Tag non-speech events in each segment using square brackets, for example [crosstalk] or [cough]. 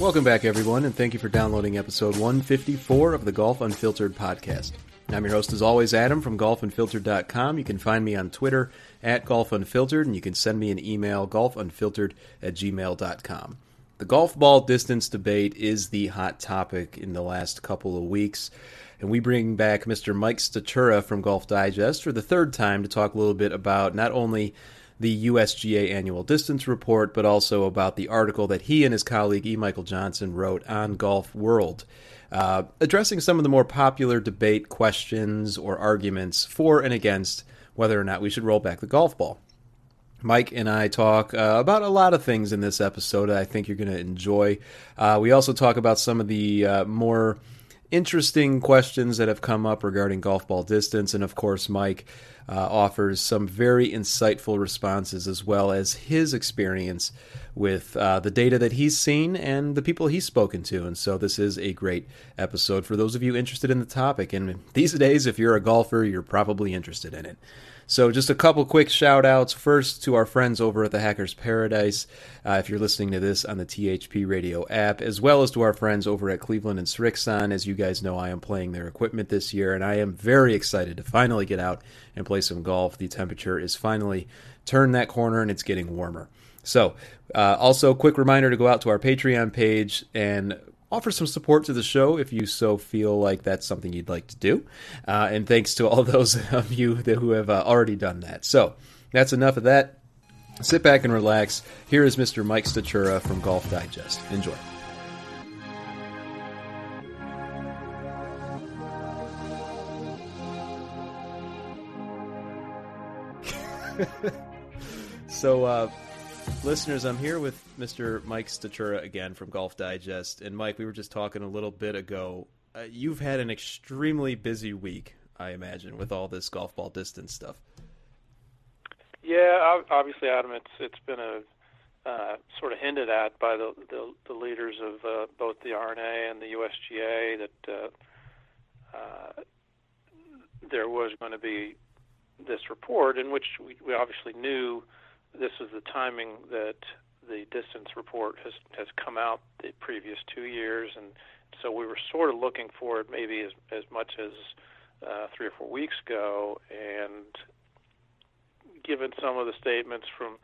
Welcome back, everyone, and thank you for downloading episode 154 of the Golf Unfiltered podcast. I'm your host, as always, Adam from golfunfiltered.com. You can find me on Twitter at golfunfiltered, and you can send me an email, golfunfiltered at gmail.com. The golf ball distance debate is the hot topic in the last couple of weeks, and we bring back Mr. Mike Stachura from Golf Digest for the third time to talk a little bit about not only the USGA annual distance report, but also about the article that he and his colleague E. Michael Johnson wrote on Golf World, uh, addressing some of the more popular debate questions or arguments for and against whether or not we should roll back the golf ball. Mike and I talk uh, about a lot of things in this episode that I think you're going to enjoy. Uh, we also talk about some of the uh, more interesting questions that have come up regarding golf ball distance. And of course, Mike uh, offers some very insightful responses as well as his experience with uh, the data that he's seen and the people he's spoken to. And so, this is a great episode for those of you interested in the topic. And these days, if you're a golfer, you're probably interested in it. So, just a couple quick shout outs. First, to our friends over at the Hackers Paradise, uh, if you're listening to this on the THP Radio app, as well as to our friends over at Cleveland and Srixon. As you guys know, I am playing their equipment this year, and I am very excited to finally get out and play some golf. The temperature is finally turned that corner, and it's getting warmer. So, uh, also, quick reminder to go out to our Patreon page and offer some support to the show if you so feel like that's something you'd like to do. Uh, and thanks to all [laughs] those of you that, who have uh, already done that. So that's enough of that. Sit back and relax. Here is Mr. Mike Stachura from Golf Digest. Enjoy. [laughs] so, uh, listeners, I'm here with Mr. Mike Stachura again from Golf Digest. And Mike, we were just talking a little bit ago. Uh, you've had an extremely busy week, I imagine, with all this golf ball distance stuff. Yeah, obviously, Adam, it's it's been a uh, sort of hinted at by the the, the leaders of uh, both the R&A and the USGA that uh, uh, there was going to be this report in which we, we obviously knew this is the timing that the distance report has has come out the previous two years, and so we were sort of looking for it maybe as as much as uh, three or four weeks ago, and given some of the statements from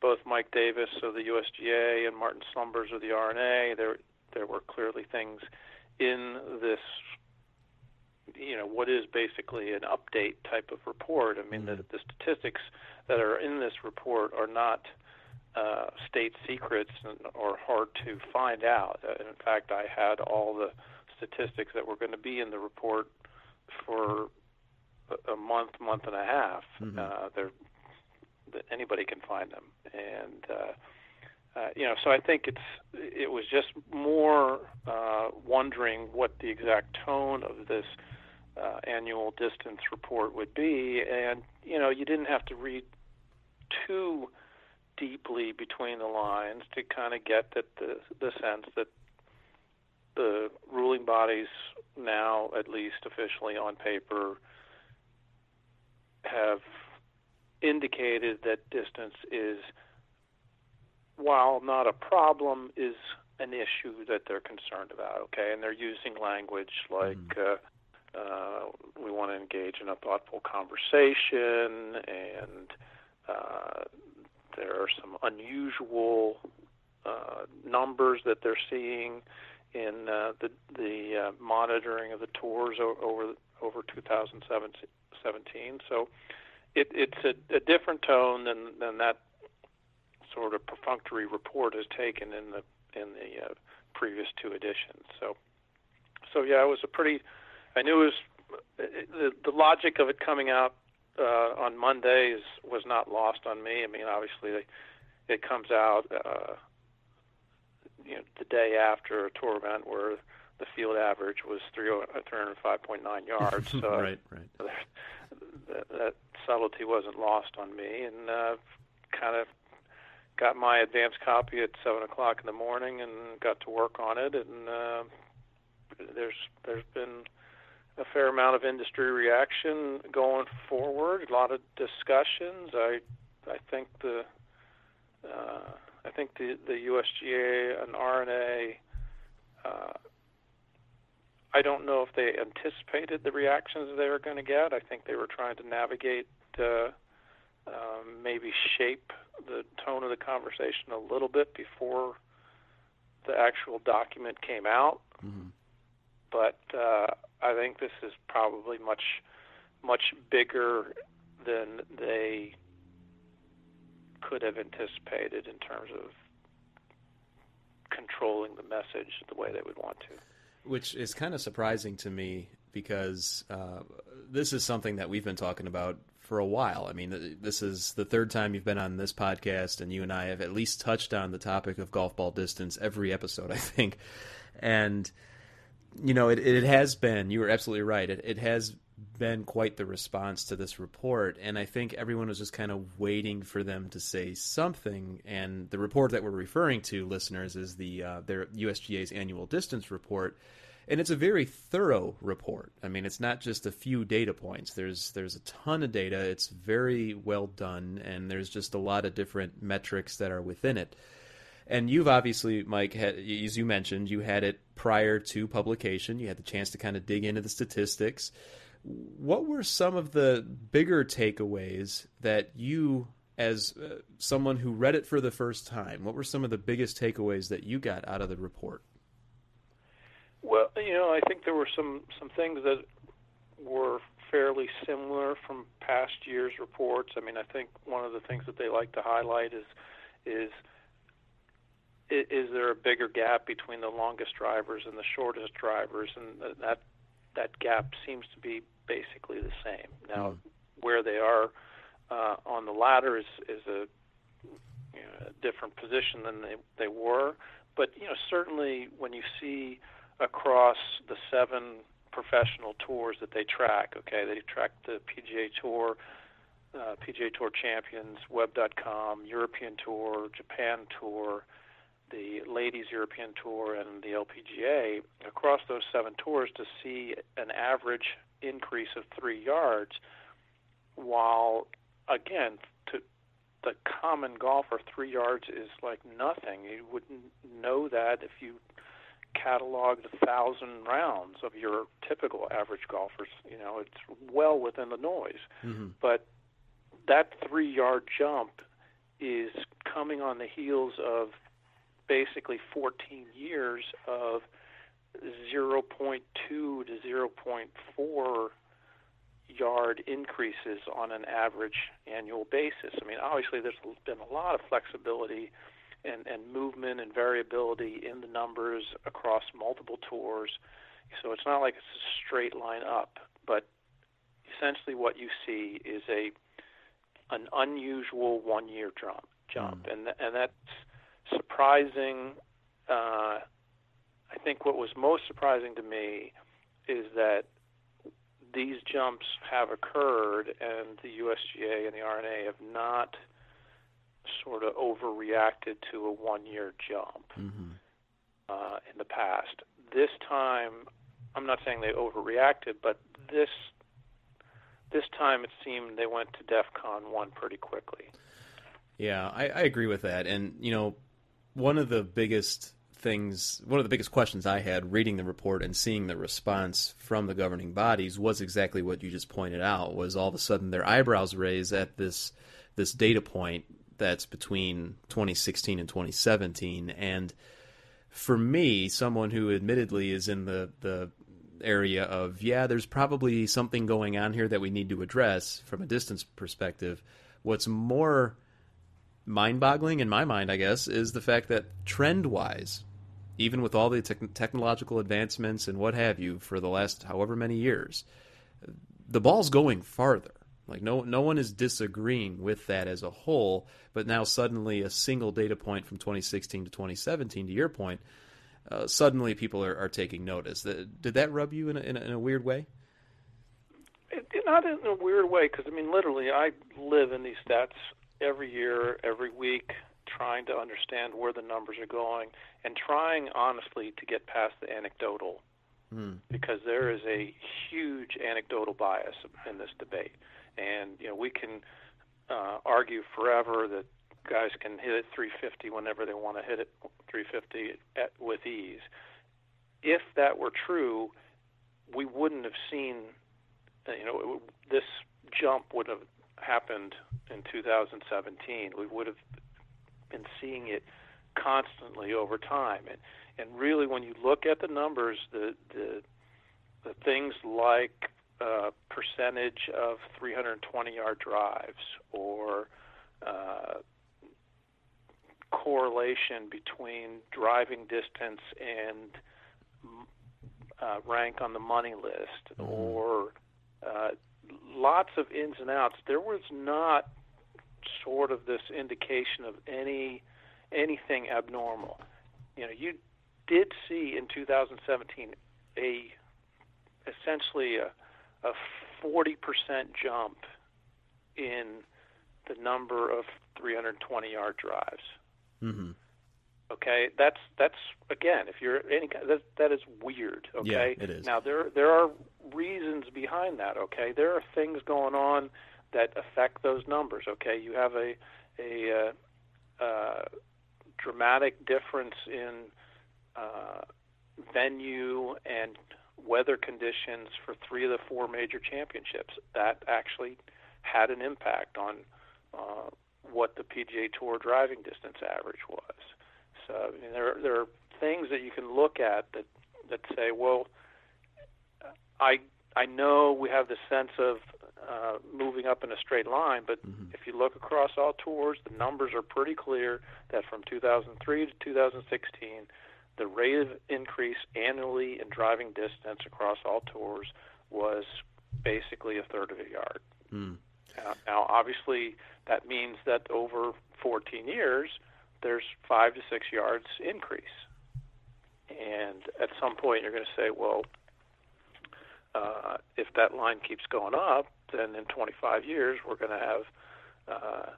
both Mike Davis of the USGA and Martin Slumbers of the R&A, there there were clearly things in this you know what is basically an update type of report. I mean, mm-hmm. the, the statistics that are in this report are not uh, state secrets and, or hard to find out. Uh, in fact, I had all the statistics that were going to be in the report for a month, month and a half. Mm-hmm. Uh, they're anybody can find them, and uh, uh, you know, so I think it's it was just more uh, wondering what the exact tone of this uh, annual distance report would be, and you know, you didn't have to read too deeply between the lines to kind of get that the the sense that the ruling bodies now, at least officially on paper, have indicated that distance is, while not a problem, is an issue that they're concerned about. Okay, and they're using language like. Mm. Uh, uh, we want to engage in a thoughtful conversation and uh, there are some unusual uh, numbers that they're seeing in uh, the the uh, monitoring of the tours over over 2017. So it, it's a, a different tone than than that sort of perfunctory report has taken in the in the previous two editions. So so yeah, it was a pretty. I knew it was the the logic of it coming out uh, on Mondays was not lost on me. I mean, obviously, it comes out, uh, you know, the day after a tour event where the field average was 305.9 yards. [laughs] So right, right. [laughs] That, that subtlety wasn't lost on me, and uh, kind of got my advance copy at seven o'clock in the morning and got to work on it. And uh, there's there's been a fair amount of industry reaction going forward. A lot of discussions. I I think the uh, I think the the USGA and R&A. Uh, I don't know if they anticipated the reactions they were going to get. I think they were trying to navigate, uh, um, maybe shape the tone of the conversation a little bit before the actual document came out. Mm-hmm. But uh, I think this is probably much, much bigger than they could have anticipated in terms of controlling the message the way they would want to which is kind of surprising to me because uh, this is something that we've been talking about for a while. I mean, this is the third time you've been on this podcast, and you and I have at least touched on the topic of golf ball distance every episode, [laughs] I think. And you know, it, it has been. You were absolutely right. It, it has been quite the response to this report, and I think everyone was just kind of waiting for them to say something. And the report that we're referring to, listeners, is the uh, their USGA's annual distance report, and it's a very thorough report. I mean, it's not just a few data points. There's there's a ton of data. It's very well done, and there's just a lot of different metrics that are within it. And you've obviously, Mike, had, as you mentioned, you had it prior to publication. You had the chance to kind of dig into the statistics. What were some of the bigger takeaways that you as uh, someone who read it for the first time what were some of the biggest takeaways that you got out of the report? Well you know i think there were some some things that were fairly similar from past years reports. I mean i think one of the things that they like to highlight is is is there a bigger gap between the longest drivers and the shortest drivers and that that gap seems to be basically the same. Now, mm. where they are uh, on the ladder is is a, you know, a different position than they they were, but you know certainly when you see across the seven professional tours that they track, okay, they track the PGA Tour. Uh, PGA Tour champions, Web.com, European Tour, Japan Tour, the Ladies European Tour and the LPGA, across those seven tours to see an average increase of three yards, while again, to the common golfer, three yards is like nothing. You wouldn't know that if you cataloged a thousand rounds of your typical average golfers. You know, it's well within the noise. Mm-hmm. But that three yard jump is coming on the heels of basically 14 years of 0.2 to 0.4 yard increases on an average annual basis. I mean, obviously, there's been a lot of flexibility and, and movement and variability in the numbers across multiple tours. So it's not like it's a straight line up, but essentially what you see is a an unusual one year jump jump, mm. and and that's surprising. Uh, I think what was most surprising to me is that these jumps have occurred, and the USGA and the R&A have not sort of overreacted to a one-year jump mm-hmm. uh, in the past. This time, I'm not saying they overreacted, but this this time it seemed they went to DEFCON one pretty quickly. Yeah, I, I agree with that, and you know, one of the biggest things, one of the biggest questions I had reading the report and seeing the response from the governing bodies was exactly what you just pointed out. Was all of a sudden their eyebrows raised at this this data point that's between 2016 and 2017, and for me, someone who admittedly is in the the area of yeah, there's probably something going on here that we need to address from a distance perspective. What's more mind boggling in my mind, I guess, is the fact that trend wise, even with all the te- technological advancements and what have you for the last however many years, the ball's going farther. Like no no one is disagreeing with that as a whole, but now suddenly a single data point from 2016 to 2017, to your point, uh, suddenly people are, are taking notice. Did that rub you in a, in a, in a weird way? It, not in a weird way, because I mean, literally, I live in these stats every year, every week, trying to understand where the numbers are going, and trying honestly to get past the anecdotal, mm. because there is a huge anecdotal bias in this debate, and you know we can uh, argue forever that guys can hit it 350 whenever they want to hit it 350 at, with ease. If that were true, we wouldn't have seen, you know, this jump would have happened in 2017. We would have been seeing it constantly over time. And and really, when you look at the numbers, the the, the things like uh, percentage of 320 yard drives or uh, correlation between driving distance and uh, rank on the money list mm-hmm. or uh, lots of ins and outs. There was not sort of this indication of any anything abnormal. You know, you did see in 2017 a essentially a, a 40% jump in the number of 320 yard drives. Mm-hmm. Okay, that's that's again, if you're any that that is weird. Okay, yeah, it is. Now there there are reasons behind that. Okay, there are things going on that affect those numbers. Okay, you have a a uh, uh, dramatic difference in uh, venue and weather conditions for three of the four major championships. That actually had an impact on uh, what the PGA Tour driving distance average was. So I mean, there there are things that you can look at that that say, well, I I know we have the sense of uh, moving up in a straight line, but mm-hmm. if you look across all tours, the numbers are pretty clear that from 2003 to 2016, the rate of increase annually in driving distance across all tours was basically a third of a yard. Mm. Now, now, obviously, that means that over 14 years, there's five to six yards increase. And at some point, you're going to say, well, uh, if that line keeps going up, then in 25 years, we're going to have uh,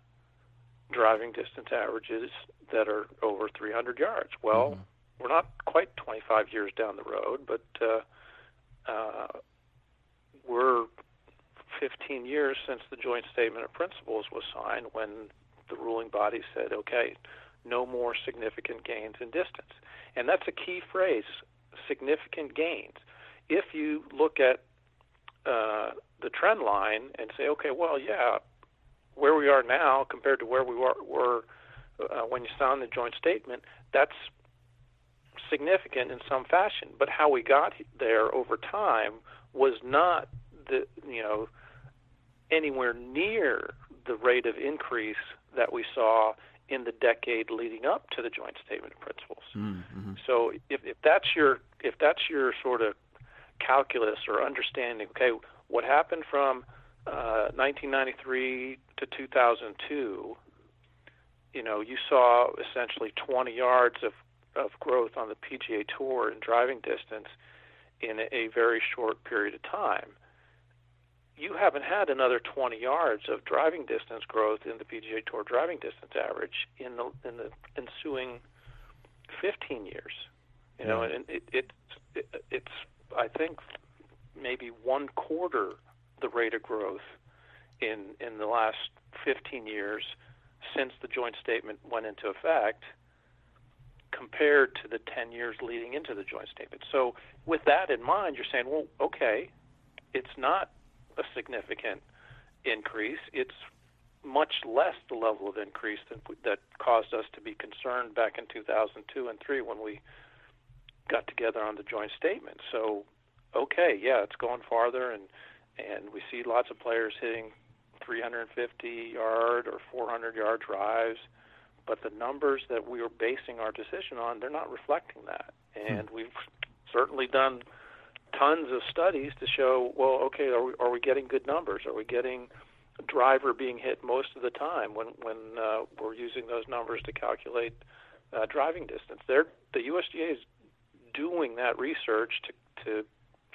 driving distance averages that are over 300 yards. Well, mm-hmm. we're not quite 25 years down the road, but uh, uh, we're 15 years since the joint statement of principles was signed when the ruling body said, okay, no more significant gains in distance. And that's a key phrase significant gains. If you look at uh, the trend line and say, okay, well, yeah, where we are now compared to where we were, were uh, when you signed the joint statement, that's significant in some fashion. But how we got there over time was not the you know anywhere near the rate of increase that we saw in the decade leading up to the joint statement of principles. Mm-hmm. So if, if that's your if that's your sort of calculus or understanding, okay, what happened from uh, 1993 to 2002, you know, you saw essentially 20 yards of of growth on the PGA Tour in driving distance in a very short period of time you haven't had another 20 yards of driving distance growth in the PGA Tour driving distance average in the in the ensuing 15 years. You know, and it, it, it it's I think maybe one quarter the rate of growth in in the last 15 years since the joint statement went into effect compared to the 10 years leading into the joint statement. So with that in mind, you're saying, well, okay, it's not a significant increase. It's much less the level of increase that, that caused us to be concerned back in 2002 and 3 when we got together on the joint statement. So, okay, yeah, it's going farther, and and we see lots of players hitting 350 yard or 400 yard drives, but the numbers that we were basing our decision on, they're not reflecting that. And hmm. we've certainly done tons of studies to show, well, okay, are we, are we getting good numbers? Are we getting driver being hit most of the time when when uh, we're using those numbers to calculate uh, driving distance. They're, the USGA is doing that research to to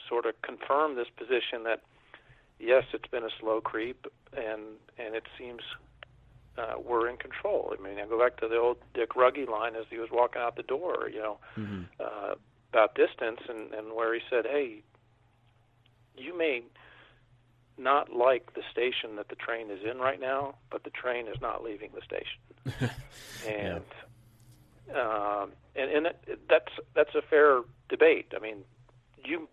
sort of confirm this position that yes, it's been a slow creep, and and it seems uh, we're in control. I mean, I go back to the old Dick Rugge line as he was walking out the door, you know, mm-hmm. uh, about distance, and and where he said, "Hey, you may not like the station that the train is in right now, but the train is not leaving the station." [laughs] and yeah. um, and and it, that's that's a fair debate. I mean, you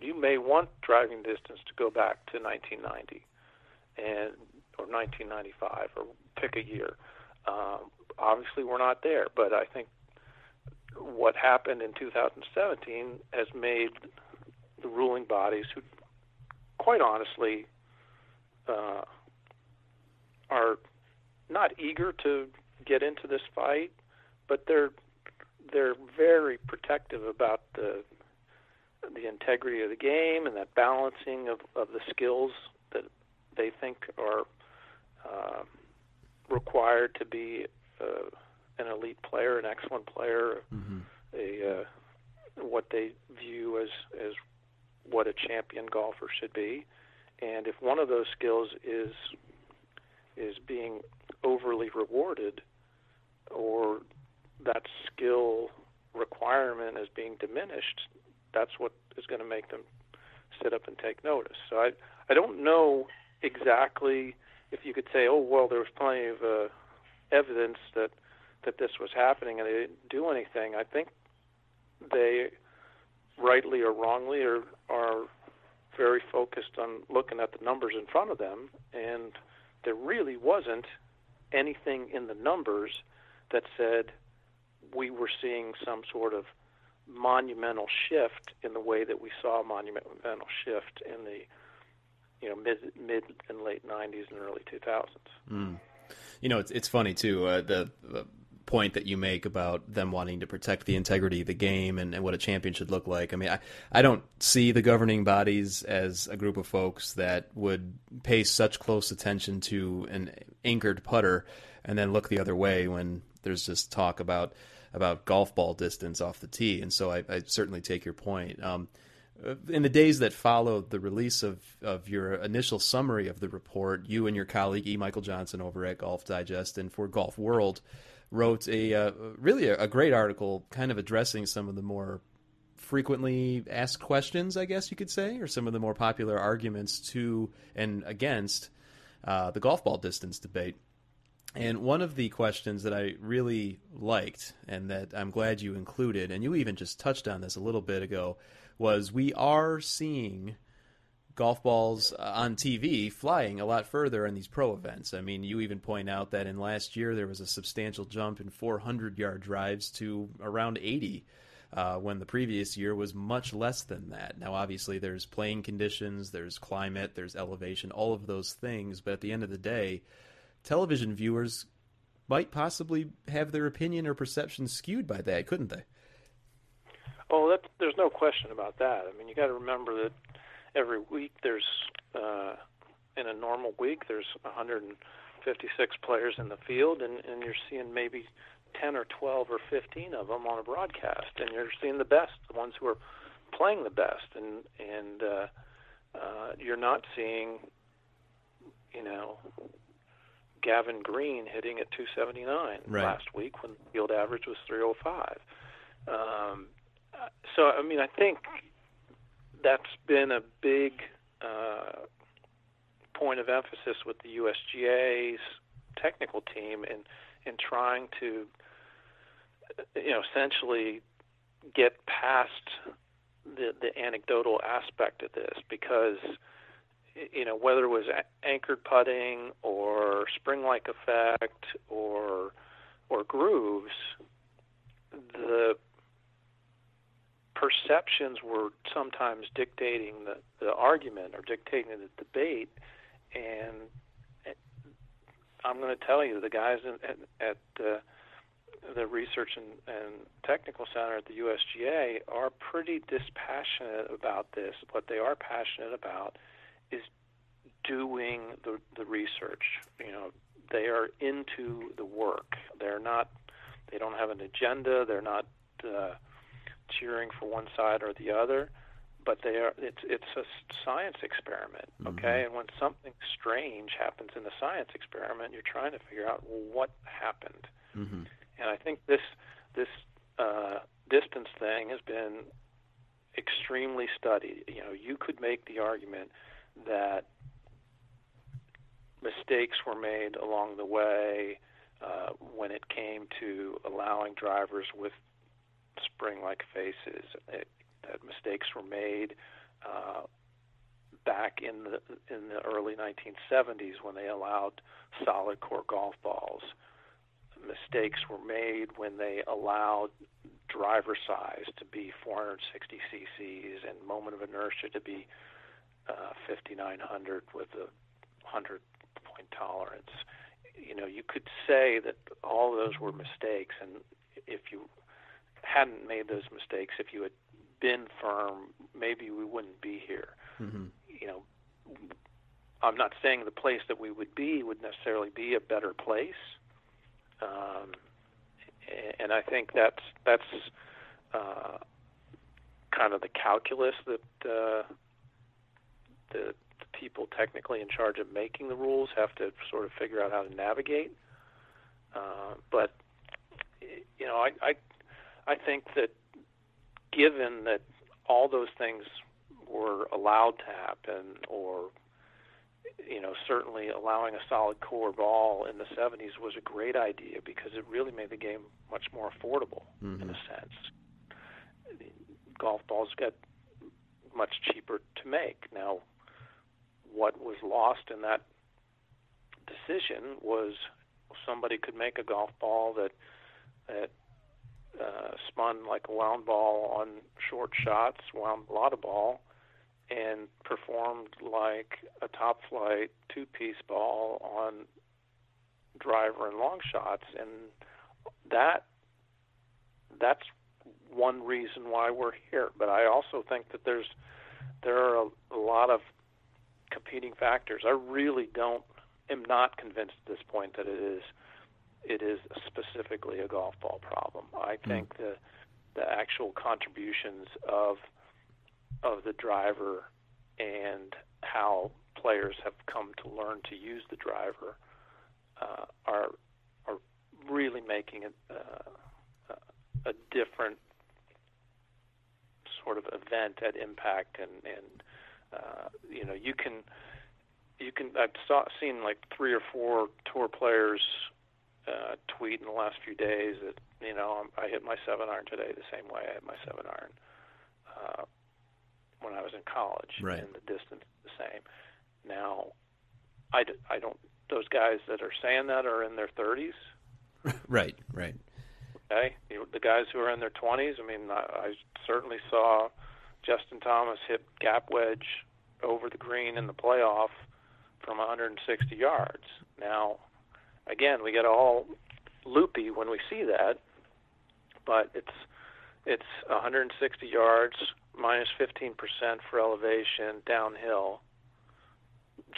you may want driving distance to go back to 1990 and or 1995 or pick a year. Um, obviously, we're not there, but I think what happened in 2017 has made the ruling bodies, who quite honestly uh, are not eager to get into this fight, but they're they're very protective about the the integrity of the game and that balancing of, of the skills that they think are uh, required to be uh, an elite player, an excellent player, mm-hmm. a uh, what they view as as what a champion golfer should be. And if one of those skills is is being overly rewarded, or that skill requirement is being diminished, that's what is going to make them sit up and take notice. So I I don't know exactly if you could say, oh well, there was plenty of uh, evidence that that this was happening and they didn't do anything. I think they rightly or wrongly are are very focused on looking at the numbers in front of them and there really wasn't anything in the numbers that said we were seeing some sort of monumental shift in the way that we saw a monumental shift in the you know mid mid and late 90s and early 2000s. Mm. You know, it's it's funny too. Uh, the, the, point that you make about them wanting to protect the integrity of the game and, and, what a champion should look like. I mean, I, I don't see the governing bodies as a group of folks that would pay such close attention to an anchored putter and then look the other way when there's just talk about about golf ball distance off the tee. And so I, I certainly take your point. Um, in the days that followed the release of, of your initial summary of the report, you and your colleague E. Michael Johnson over at Golf Digest and for Golf World wrote a uh, really a, a, great article, kind of addressing some of the more frequently asked questions, I guess you could say, or some of the more popular arguments to and against uh, the golf ball distance debate. And one of the questions that I really liked and that I'm glad you included, and you even just touched on this a little bit ago, was we are seeing golf balls uh, on TV flying a lot further in these pro events. I mean, you even point out that in last year there was a substantial jump in 400 yard drives to around 80. Uh, when the previous year was much less than that. Now, obviously, there's playing conditions, there's climate, there's elevation, all of those things. But at the end of the day, television viewers might possibly have their opinion or perception skewed by that, couldn't they? Oh, that, there's no question about that. I mean, you got to remember that every week there's, uh, in a normal week, there's 156 players in the field, and, and you're seeing maybe 10 or 12 or 15 of them on a broadcast, and you're seeing the best, the ones who are playing the best, and and uh, uh, you're not seeing, you know, Gavin Green hitting at 279 right. last week when field average was 305. Um, so I mean, I think that's been a big uh, point of emphasis with the USGA's technical team in in trying to, you know, essentially get past the the anecdotal aspect of this because you know, whether it was anchored putting or spring-like effect or or grooves, the perceptions were sometimes dictating the, the argument or dictating the debate, and I'm going to tell you, the guys in, at, at uh, the research and, and technical center at the USGA are pretty dispassionate about this. What they are passionate about is doing the the research. You know, they are into the work. They're not. They don't have an agenda. They're not uh, cheering for one side or the other. But they are. It's it's a science experiment. Okay, mm-hmm. and when something strange happens in the science experiment, you're trying to figure out well, what happened. Mm-hmm. And I think this this uh, distance thing has been extremely studied. You know, you could make the argument that mistakes were made along the way uh, when it came to allowing drivers with spring-like faces. It, that mistakes were made uh, back in the in the early 1970s when they allowed solid core golf balls. Mistakes were made when they allowed driver size to be 460 cc's and moment of inertia to be uh, 5900 with a 100 point tolerance. You know, you could say that all those were mistakes, and if you hadn't made those mistakes, if you had been firm, maybe we wouldn't be here. Mm-hmm. You know, I'm not saying the place that we would be would necessarily be a better place. Um, and I think that's that's uh, kind of the calculus that uh, the, the people technically in charge of making the rules have to sort of figure out how to navigate. Uh, but you know, I, I I think that given that all those things were allowed to happen, or you know, certainly allowing a solid core ball in the 70s was a great idea because it really made the game much more affordable mm-hmm. in a sense. Golf balls got much cheaper to make. Now, what was lost in that decision was somebody could make a golf ball that that uh, spun like a wound ball on short shots, wound balata ball, and performed like a top flight two piece ball on driver and long shots. And that that's one reason why we're here. But I also think that there's there are a, a lot of competing factors. I really don't am not convinced at this point that it is it is specifically a golf ball problem I hmm. think mm. the the actual contributions of of the driver and how players have come to learn to use the driver uh, are are really making it uh, a different sort of event at impact and and uh, you know you can you can I've saw, seen like three or four tour players uh, tweet in the last few days that you know I hit my seven iron today the same way I hit my seven iron uh, when I was in college, right. and the distance the same. Now, I, d- I don't. Those guys that are saying that are in their 30s. [laughs] right, right. Okay, the guys who are in their 20s. I mean, I, I certainly saw Justin Thomas hit gap wedge over the green in the playoff from 160 yards. Now, again, we get all loopy when we see that, but it's it's 160 yards minus 15% for elevation downhill,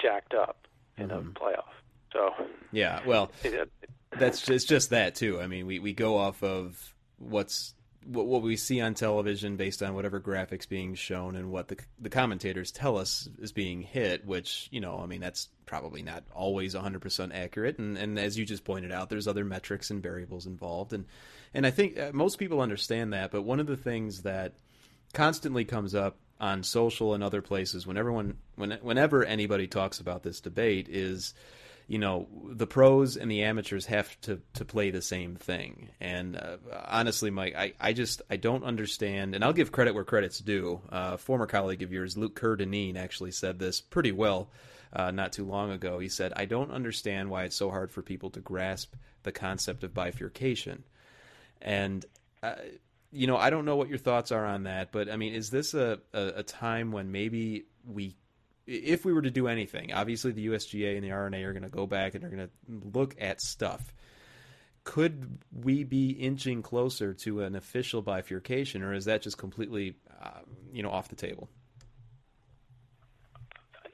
jacked up in mm-hmm. a playoff. So yeah, well, [laughs] it, that's it's just that too. I mean, we, we go off of what's what, what we see on television based on whatever graphics being shown and what the the commentators tell us is being hit. Which you know, I mean, that's probably not always 100% accurate. And and as you just pointed out, there's other metrics and variables involved. And and I think uh, most people understand that. But one of the things that constantly comes up on social and other places when everyone when whenever anybody talks about this debate is you know the pros and the amateurs have to to play the same thing. And uh, honestly mike I, I just i don't understand and i'll give credit where credit's due. Uh, former colleague of yours luke kerr-dineen actually said this pretty well uh, not too long ago. He said i don't understand why it's so hard for people to grasp the concept of bifurcation. And uh, you know, I don't know what your thoughts are on that, but I mean, is this a, a, a, time when maybe we, if we were to do anything, obviously the USGA and the R&A are going to go back and they're going to look at stuff. Could we be inching closer to an official bifurcation, or is that just completely, uh, you know, off the table?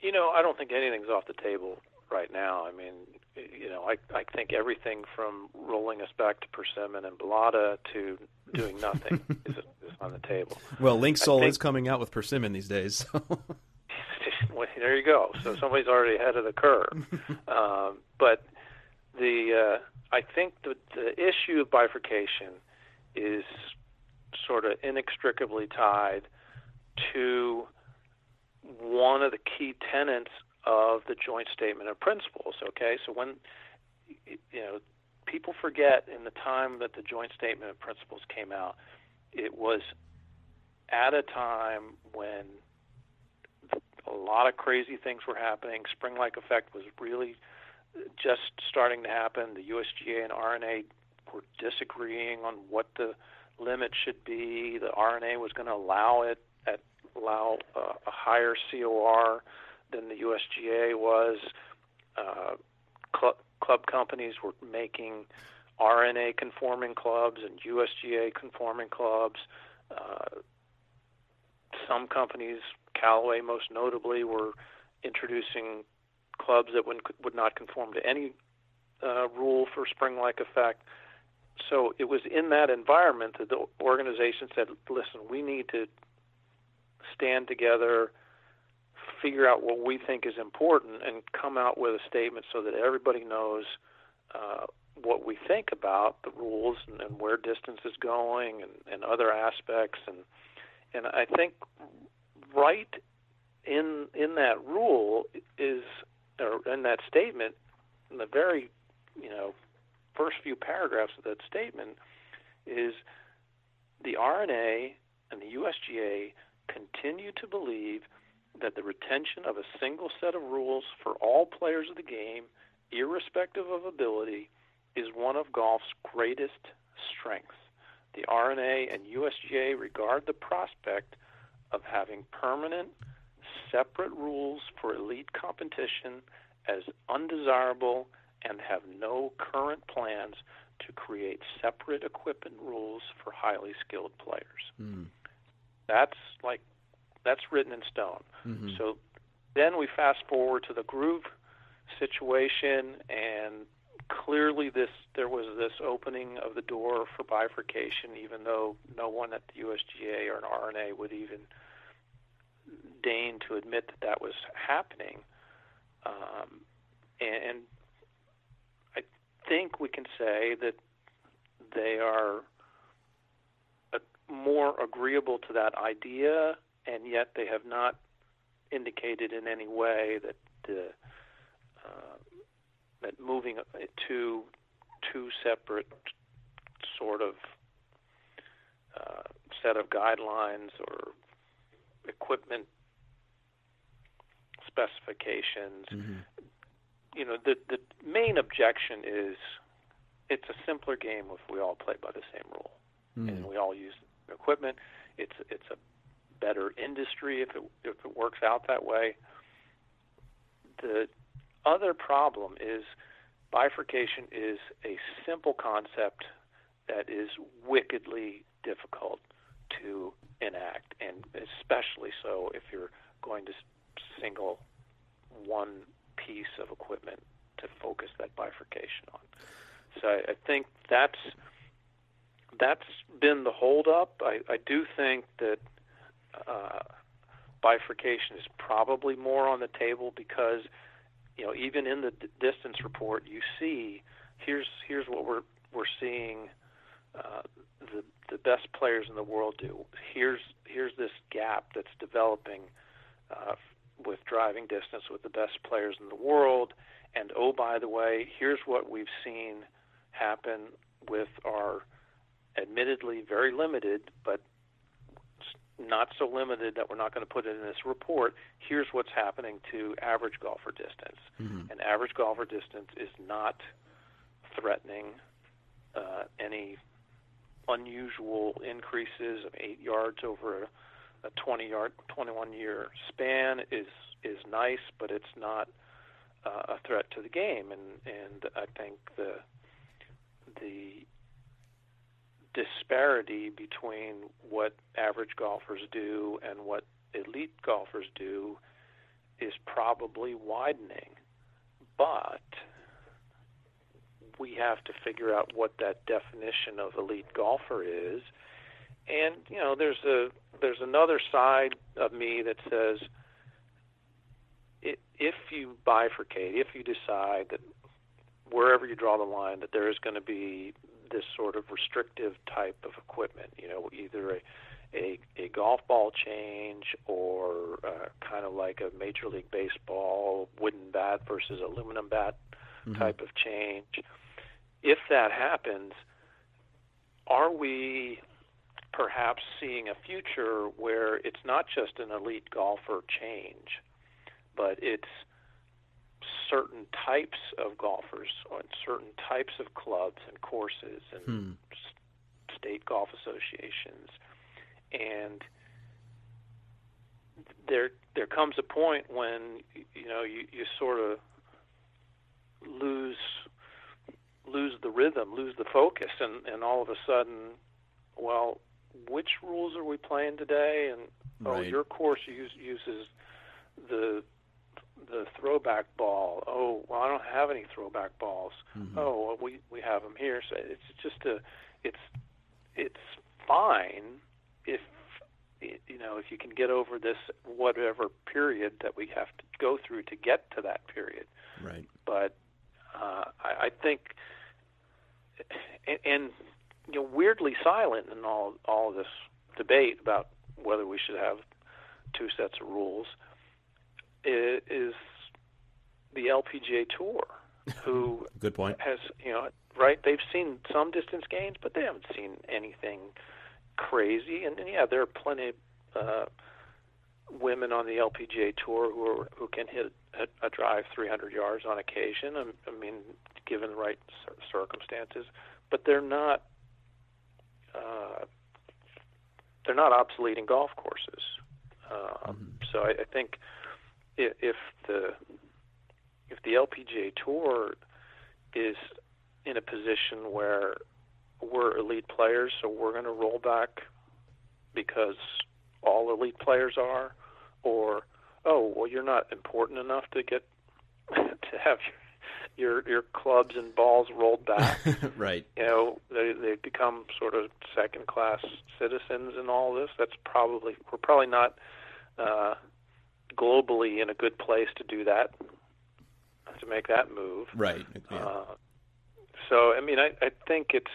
You know, I don't think anything's off the table right now. I mean, you know, I I think everything from rolling us back to persimmon and balata to doing nothing [laughs] is, is on the table. Well, Linksoul think, is coming out with persimmon these days. So. Well, there you go. So [laughs] somebody's already ahead of the curve. [laughs] um, but the uh, I think the the issue of bifurcation is sort of inextricably tied to one of the key tenets of the joint statement of principles. Okay, so when you know people forget in the time that the joint statement of principles came out, it was at a time when a lot of crazy things were happening. Spring-like effect was really just starting to happen. The USGA and R&A were disagreeing on what the limit should be. The R&A was going to allow it at allow uh, a higher COR than the USGA was. Uh, cl- club companies were making R&A conforming clubs and USGA conforming clubs. Uh, some companies, Callaway most notably, were introducing clubs that would, would not conform to any uh, rule for spring-like effect. So it was in that environment that the organization said, "Listen, we need to stand together, figure out what we think is important, and come out with a statement so that everybody knows uh, what we think about the rules and, and where distance is going and, and other aspects." And and I think right in in that rule is or in that statement, in the very you know first few paragraphs of that statement, is the R&A and the USGA continue to believe that the retention of a single set of rules for all players of the game, irrespective of ability, is one of golf's greatest strengths. The R&A and USGA regard the prospect of having permanent, separate rules for elite competition as undesirable and have no current plans to create separate equipment rules for highly skilled players. Mm. That's like that's written in stone. Mm-hmm. So then we fast forward to the groove situation and clearly this there was this opening of the door for bifurcation even though no one at the USGA or an R&A would even deign to admit that that was happening. Um, and I think we can say that they are more agreeable to that idea, and yet they have not indicated in any way that the uh, moving to two separate sort of uh, set of guidelines or equipment specifications. Mm-hmm. You know, the the main objection is it's a simpler game if we all play by the same rule mm-hmm. and we all use equipment. It's it's a better industry if it if it works out that way. The other problem is bifurcation is a simple concept that is wickedly difficult to enact, and especially so if you're going to single one piece of equipment to focus that bifurcation on. So I, I think that's that's been the holdup. I, I do think that uh, bifurcation is probably more on the table because you know even in the d- distance report you see here's here's what we're we're seeing uh, the the best players in the world do. Here's here's this gap that's developing uh, with driving distance with the best players in the world. And oh, by the way, here's what we've seen happen with our admittedly very limited, but not so limited that we're not going to put it in this report. Here's what's happening to average golfer distance. Mm-hmm. And average golfer distance is not threatening uh, any unusual increases of eight yards over a a 20 yard, 21 year span is is nice, but it's not uh, a threat to the game. And and I think the the disparity between what average golfers do and what elite golfers do is probably widening, but we have to figure out what that definition of elite golfer is. And you know, there's a there's another side of me that says if you bifurcate, if you decide that wherever you draw the line, that there is going to be this sort of restrictive type of equipment, you know, either a a, a golf ball change or uh, kind of like a Major League Baseball wooden bat versus aluminum bat mm-hmm. type of change. If that happens, are we perhaps seeing a future where it's not just an elite golfer change, but it's certain types of golfers and certain types of clubs and courses and hmm. state golf associations and there there comes a point when you know you you sort of lose lose the rhythm, lose the focus, and and all of a sudden, well, which rules are we playing today? And oh, right. oh, your course use, uses the the throwback ball. Oh, well, I don't have any throwback balls. Mm-hmm. Oh, well, we we have them here. So it's just a it's it's fine if you know if you can get over this whatever period that we have to go through to get to that period. Right. But uh, I, I think, and, and you know, weirdly silent in all all of this debate about whether we should have two sets of rules is the LPGA Tour, [laughs] who good point has you know right they've seen some distance gains, but they haven't seen anything crazy. And, and yeah, there are plenty of uh, women on the LPGA tour who are, who can hit a, a drive 300 yards on occasion. I, I mean, given the right circumstances, but they're not uh, they're not obsolete in golf courses. Uh, mm-hmm. So I, I think if, if the if the LPGA tour is in a position where we're elite players, so we're going to roll back because all elite players are, or oh well, you're not important enough to get [laughs] to have your your clubs and balls rolled back. [laughs] right. You know, they they become sort of second class citizens in all this. That's probably we're probably not uh, globally in a good place to do that to make that move. Right. Yeah. Uh, so I mean, I I think it's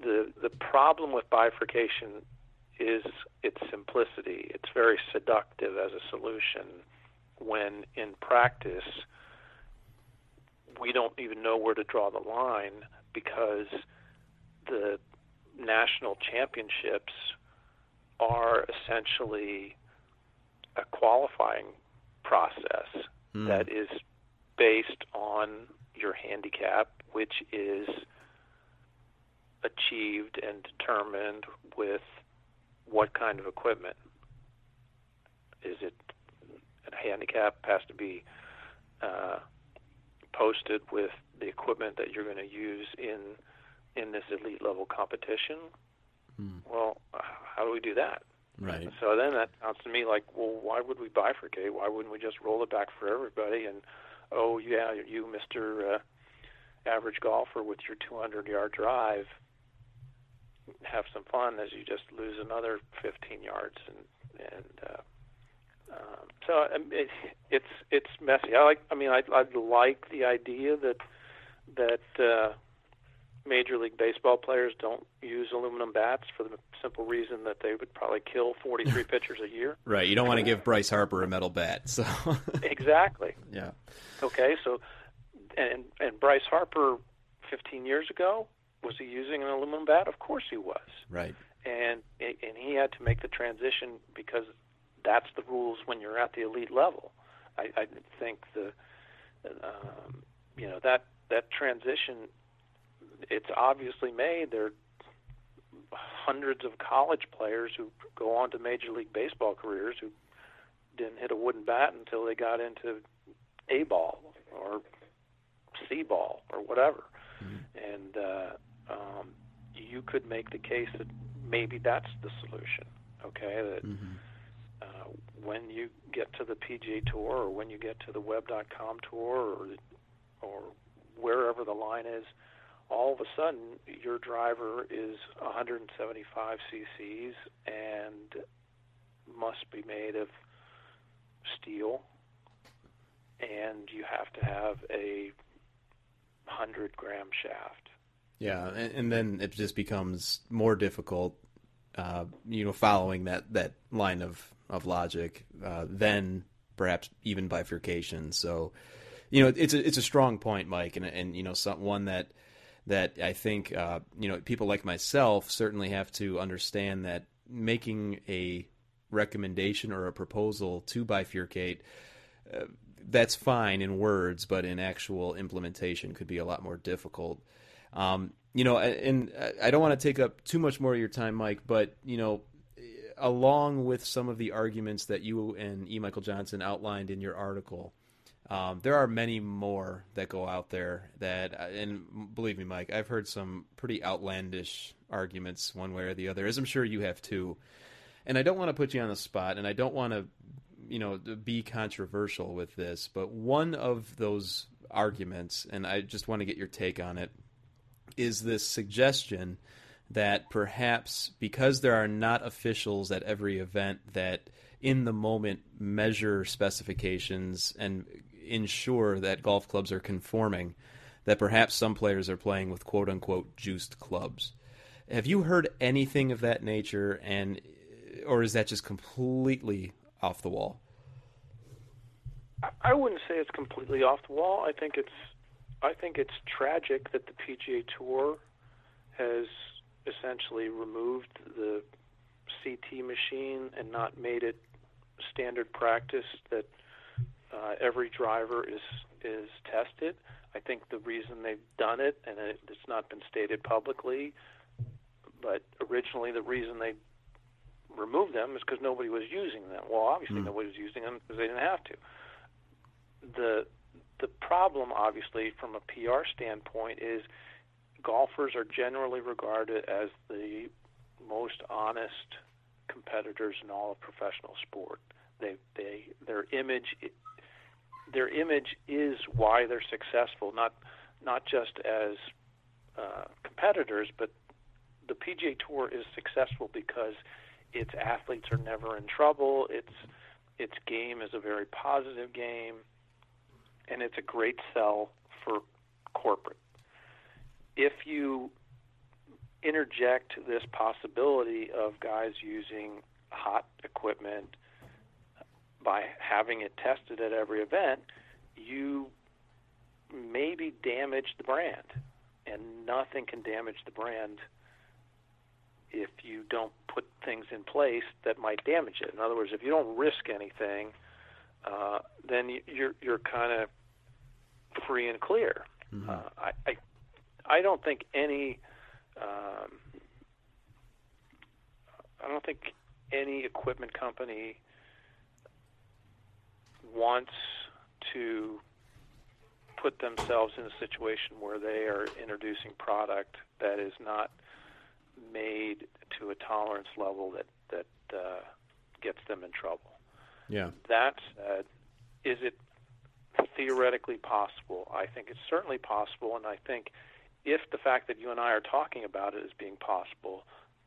the the problem with bifurcation is its simplicity. It's very seductive as a solution when in practice we don't even know where to draw the line because the national championships are essentially a qualifying process mm. that is based on your handicap, which is achieved and determined with what kind of equipment. Is it a handicap has to be uh, posted with the equipment that you're going to use in in this elite level competition? Hmm. Well, how do we do that? Right. So then that sounds to me like, well, why would we bifurcate? Why wouldn't we just roll it back for everybody? And oh yeah, you, Mister uh, Average Golfer, with your 200 yard drive, have some fun as you just lose another 15 yards and and uh, um, so um, it, it's it's messy. I like. I mean, I I like the idea that that uh, Major League Baseball players don't use aluminum bats for the simple reason that they would probably kill 43 [laughs] pitchers a year. Right. You don't want to give Bryce Harper a metal bat. So [laughs] exactly. Yeah. Okay. So and and Bryce Harper 15 years ago was he using an aluminum bat? Of course he was. Right. And and he had to make the transition because that's the rules when you're at the elite level. I, I think the um, you know that that transition it's obviously made. There are hundreds of college players who go on to major league baseball careers who didn't hit a wooden bat until they got into a ball or C ball or whatever. Mm-hmm. And uh, um, you could make the case that maybe that's the solution. Okay, that mm-hmm. uh, when you get to the PGA Tour or when you get to the Web.com Tour or or wherever the line is, all of a sudden your driver is 175 cc's and must be made of steel, and you have to have a 100 gram shaft. Yeah, and, and then it just becomes more difficult, uh, you know, following that, that line of, of logic, uh, then perhaps even bifurcation. So, you know, it's a, it's a strong point, Mike, and, and you know, some, one that that I think uh, you know people like myself certainly have to understand that making a recommendation or a proposal to bifurcate, uh, that's fine in words, but in actual implementation could be a lot more difficult. Um, you know, and I don't want to take up too much more of your time, Mike, but you know, along with some of the arguments that you and E. Michael Johnson outlined in your article, um, there are many more that go out there that, and believe me, Mike, I've heard some pretty outlandish arguments one way or the other, as I'm sure you have too. And I don't want to put you on the spot, and I don't want to, you know, be controversial with this, but one of those arguments, and I just want to get your take on it, is this suggestion that perhaps because there are not officials at every event that in the moment measure specifications and ensure that golf clubs are conforming, that perhaps some players are playing with quote unquote juiced clubs. Have you heard anything of that nature? And or is that just completely off the wall? I wouldn't say it's completely off the wall. I think it's I think it's tragic that the PGA Tour has essentially removed the CT machine and not made it standard practice that uh, every driver is is tested. I think the reason they've done it, and it, it's not been stated publicly, but originally the reason they removed them is because nobody was using them. Well, obviously mm. nobody was using them because they didn't have to. The the problem, obviously, from a PR standpoint, is golfers are generally regarded as the most honest competitors in all of professional sport. They they their image their image is why they're successful, not not just as uh, competitors, but the PGA Tour is successful because its athletes are never in trouble. Its its game is a very positive game, and it's a great sell for corporate. If you interject this possibility of guys using hot equipment by having it tested at every event, you maybe damage the brand. And nothing can damage the brand if you don't put things in place that might damage it. In other words, if you don't risk anything, uh, then you're you're kind of free and clear. Mm-hmm. Uh, I, I I don't think any um, I don't think any equipment company wants to put themselves in a situation where they are introducing product that is not made to a tolerance level that that uh, gets them in trouble. Yeah. That said, is it theoretically possible? I think it's certainly possible, and I think if the fact that you and I are talking about it as being possible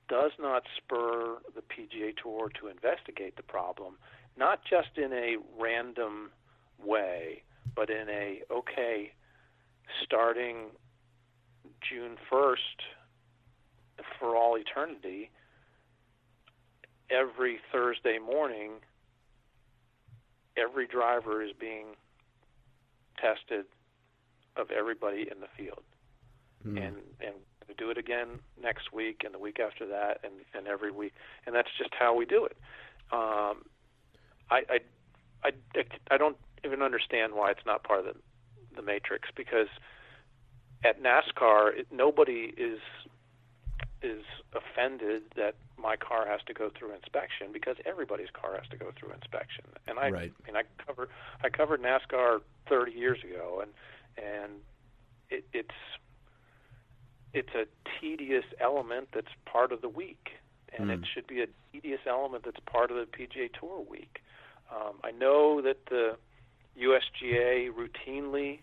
does not spur the PGA Tour to investigate the problem, not just in a random way, but in a okay, starting June 1st, for all eternity, every Thursday morning, every driver is being tested of everybody in the field. Mm. And and we do it again next week and the week after that and, and every week. And that's just how we do it. Um, I, I, I, I don't even understand why it's not part of the, the matrix because at NASCAR, it, nobody is is offended that my car has to go through inspection because everybody's car has to go through inspection. And I, right. I mean, I covered I covered NASCAR 30 years ago, and and it, it's it's a tedious element that's part of the week. and Mm. it should be a tedious element that's part of the PGA Tour week. Um, I know that the USGA routinely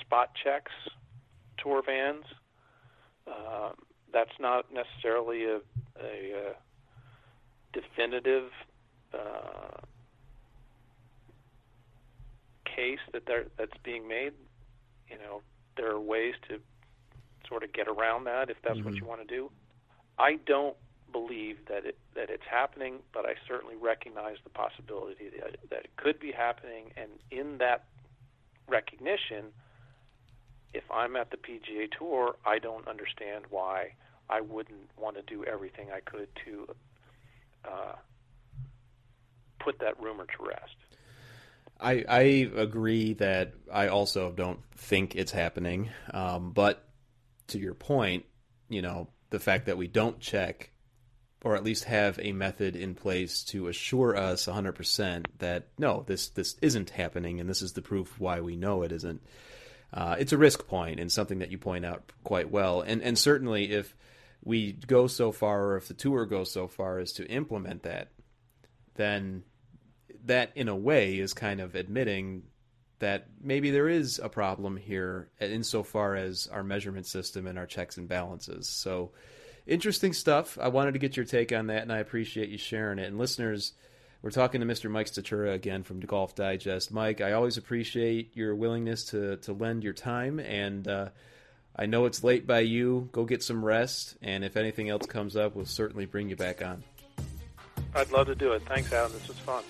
spot checks tour vans. Um, that's not necessarily a, a, uh definitive uh, case that that's being made. You know, there are ways to sort of get around that if that's what Mhm. you want to do. I don't believe that it that it's happening, but I certainly recognize the possibility that that it could be happening. And in that recognition, if I'm at the PGA Tour, I don't understand why I wouldn't want to do everything I could to uh, put that rumor to rest. I, I agree that I also don't think it's happening. Um, but to your point, you know, the fact that we don't check or at least have a method in place to assure us 100% that no, this, this isn't happening and this is the proof why we know it isn't. Uh, it's a risk point and something that you point out quite well. And, and certainly if we go so far or if the tour goes so far as to implement that, then that in a way is kind of admitting that maybe there is a problem here insofar as our measurement system and our checks and balances. So interesting stuff. I wanted to get your take on that, and I appreciate you sharing it. And listeners, we're talking to Mr. Mike Stachura again from Golf Digest. Mike, I always appreciate your willingness to to lend your time, and uh, I know it's late by you. Go get some rest, and if anything else comes up, we'll certainly bring you back on. I'd love to do it. Thanks, Alan. This was fun.